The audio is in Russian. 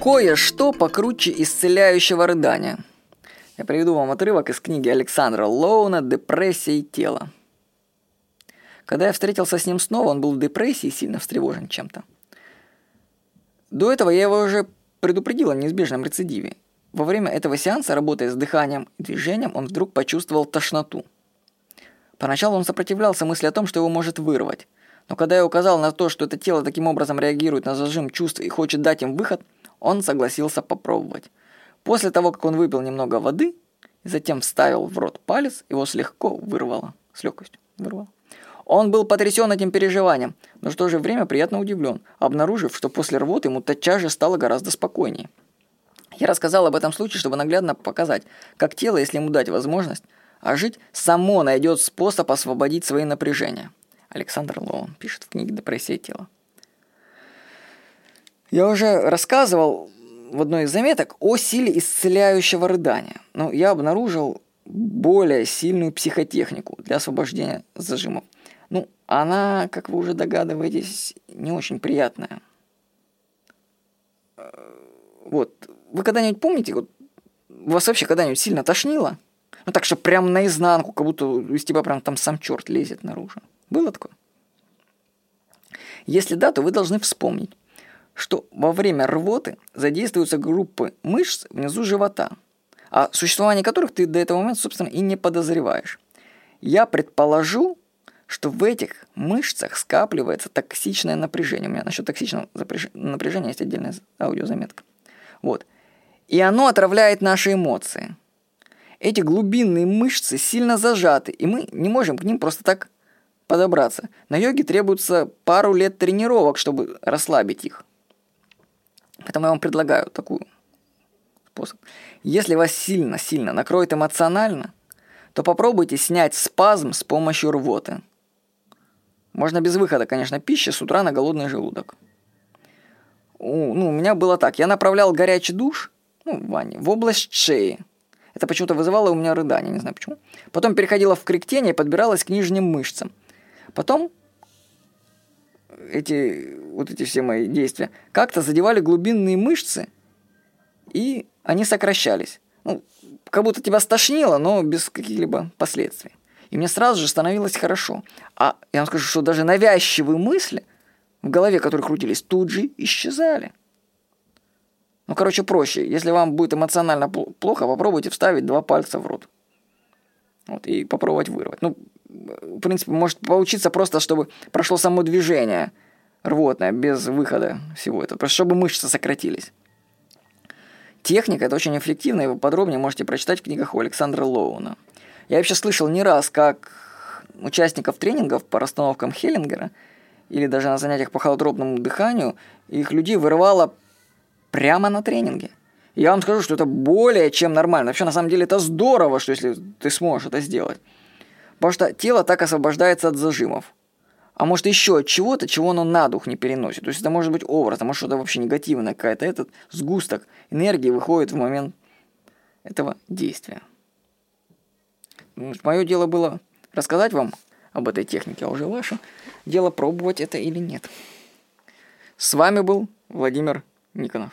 Кое-что покруче исцеляющего рыдания. Я приведу вам отрывок из книги Александра Лоуна «Депрессия и тело». Когда я встретился с ним снова, он был в депрессии и сильно встревожен чем-то. До этого я его уже предупредил о неизбежном рецидиве. Во время этого сеанса, работая с дыханием и движением, он вдруг почувствовал тошноту. Поначалу он сопротивлялся мысли о том, что его может вырвать. Но когда я указал на то, что это тело таким образом реагирует на зажим чувств и хочет дать им выход, он согласился попробовать. После того, как он выпил немного воды затем вставил в рот палец, его слегка вырвало. С легкостью вырвало. Он был потрясен этим переживанием, но в то же время приятно удивлен, обнаружив, что после рвоты ему тотчас же стало гораздо спокойнее. Я рассказал об этом случае, чтобы наглядно показать, как тело, если ему дать возможность, а жить само найдет способ освободить свои напряжения. Александр Лоун пишет в книге «Депрессия тела». Я уже рассказывал в одной из заметок о силе исцеляющего рыдания. Но я обнаружил более сильную психотехнику для освобождения зажимов – ну, она, как вы уже догадываетесь, не очень приятная. Э, вот, вы когда-нибудь помните, вот, вас вообще когда-нибудь сильно тошнило? Ну так что прям наизнанку, как будто из тебя прям там сам черт лезет наружу. Было такое? Если да, то вы должны вспомнить, что во время рвоты задействуются группы мышц внизу живота, о существовании которых ты до этого момента, собственно, и не подозреваешь. Я предположу, что в этих мышцах скапливается токсичное напряжение. У меня насчет токсичного напряжения есть отдельная аудиозаметка. Вот. И оно отравляет наши эмоции. Эти глубинные мышцы сильно зажаты, и мы не можем к ним просто так подобраться. На йоге требуется пару лет тренировок, чтобы расслабить их. Поэтому я вам предлагаю такую способ. Если вас сильно-сильно накроет эмоционально, то попробуйте снять спазм с помощью рвоты. Можно без выхода, конечно, пищи с утра на голодный желудок. У, ну, у меня было так. Я направлял горячий душ, ну, в ванне, в область шеи. Это почему-то вызывало у меня рыдание, не знаю почему. Потом переходила в кряктение и подбиралась к нижним мышцам. Потом эти, вот эти все мои действия как-то задевали глубинные мышцы, и они сокращались. Ну, как будто тебя стошнило, но без каких-либо последствий. И мне сразу же становилось хорошо. А я вам скажу, что даже навязчивые мысли в голове, которые крутились, тут же исчезали. Ну, короче, проще. Если вам будет эмоционально плохо, попробуйте вставить два пальца в рот. Вот, и попробовать вырвать. Ну, в принципе, может получиться просто, чтобы прошло само движение рвотное, без выхода всего этого. Просто чтобы мышцы сократились. Техника это очень эффективно, и вы подробнее можете прочитать в книгах у Александра Лоуна. Я вообще слышал не раз, как участников тренингов по расстановкам Хеллингера или даже на занятиях по холодробному дыханию их людей вырывало прямо на тренинге. И я вам скажу, что это более чем нормально. Вообще, на самом деле, это здорово, что если ты сможешь это сделать. Потому что тело так освобождается от зажимов. А может еще от чего-то, чего оно на дух не переносит. То есть это может быть образ, а может что-то вообще негативное какая-то. Этот сгусток энергии выходит в момент этого действия. Мое дело было рассказать вам об этой технике, а уже ваше дело пробовать это или нет. С вами был Владимир Никонов.